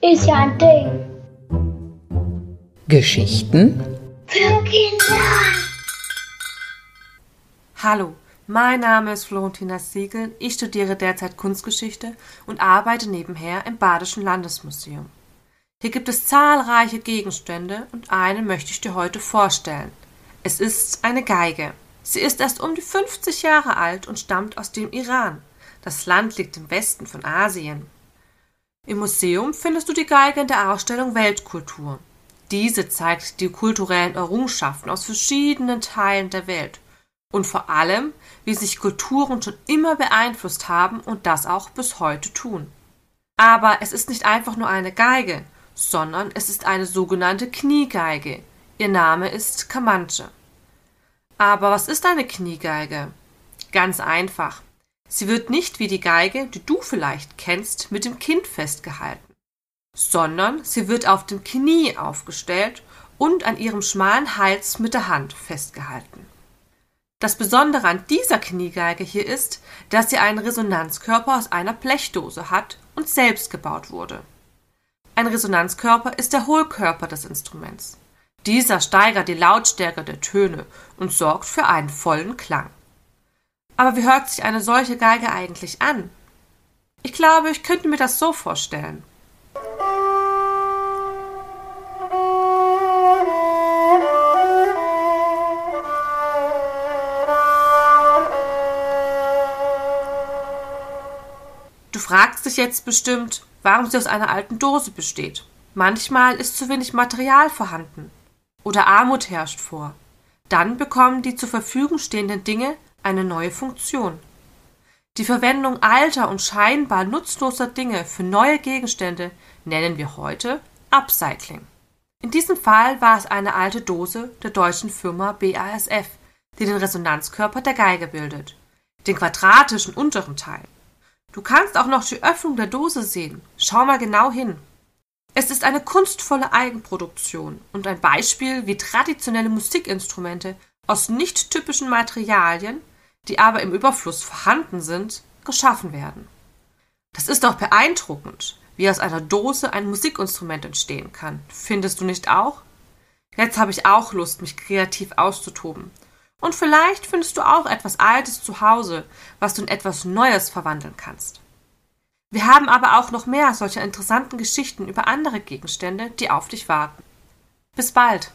Ist ja ein Ding. Geschichten Für Kinder. Hallo, mein Name ist Florentina Siegel. Ich studiere derzeit Kunstgeschichte und arbeite nebenher im Badischen Landesmuseum. Hier gibt es zahlreiche Gegenstände und einen möchte ich dir heute vorstellen. Es ist eine Geige. Sie ist erst um die 50 Jahre alt und stammt aus dem Iran. Das Land liegt im Westen von Asien. Im Museum findest du die Geige in der Ausstellung Weltkultur. Diese zeigt die kulturellen Errungenschaften aus verschiedenen Teilen der Welt und vor allem, wie sich Kulturen schon immer beeinflusst haben und das auch bis heute tun. Aber es ist nicht einfach nur eine Geige, sondern es ist eine sogenannte Kniegeige. Ihr Name ist Kamanche. Aber was ist eine Kniegeige? Ganz einfach. Sie wird nicht wie die Geige, die du vielleicht kennst, mit dem Kind festgehalten, sondern sie wird auf dem Knie aufgestellt und an ihrem schmalen Hals mit der Hand festgehalten. Das Besondere an dieser Kniegeige hier ist, dass sie einen Resonanzkörper aus einer Blechdose hat und selbst gebaut wurde. Ein Resonanzkörper ist der Hohlkörper des Instruments. Dieser steigert die Lautstärke der Töne und sorgt für einen vollen Klang. Aber wie hört sich eine solche Geige eigentlich an? Ich glaube, ich könnte mir das so vorstellen. Du fragst dich jetzt bestimmt, warum sie aus einer alten Dose besteht. Manchmal ist zu wenig Material vorhanden oder Armut herrscht vor. Dann bekommen die zur Verfügung stehenden Dinge eine neue Funktion. Die Verwendung alter und scheinbar nutzloser Dinge für neue Gegenstände nennen wir heute Upcycling. In diesem Fall war es eine alte Dose der deutschen Firma BASF, die den Resonanzkörper der Geige bildet, den quadratischen unteren Teil. Du kannst auch noch die Öffnung der Dose sehen. Schau mal genau hin. Es ist eine kunstvolle Eigenproduktion und ein Beispiel, wie traditionelle Musikinstrumente aus nicht typischen Materialien, die aber im Überfluss vorhanden sind, geschaffen werden. Das ist doch beeindruckend, wie aus einer Dose ein Musikinstrument entstehen kann. Findest du nicht auch? Jetzt habe ich auch Lust, mich kreativ auszutoben. Und vielleicht findest du auch etwas Altes zu Hause, was du in etwas Neues verwandeln kannst. Wir haben aber auch noch mehr solcher interessanten Geschichten über andere Gegenstände, die auf dich warten. Bis bald!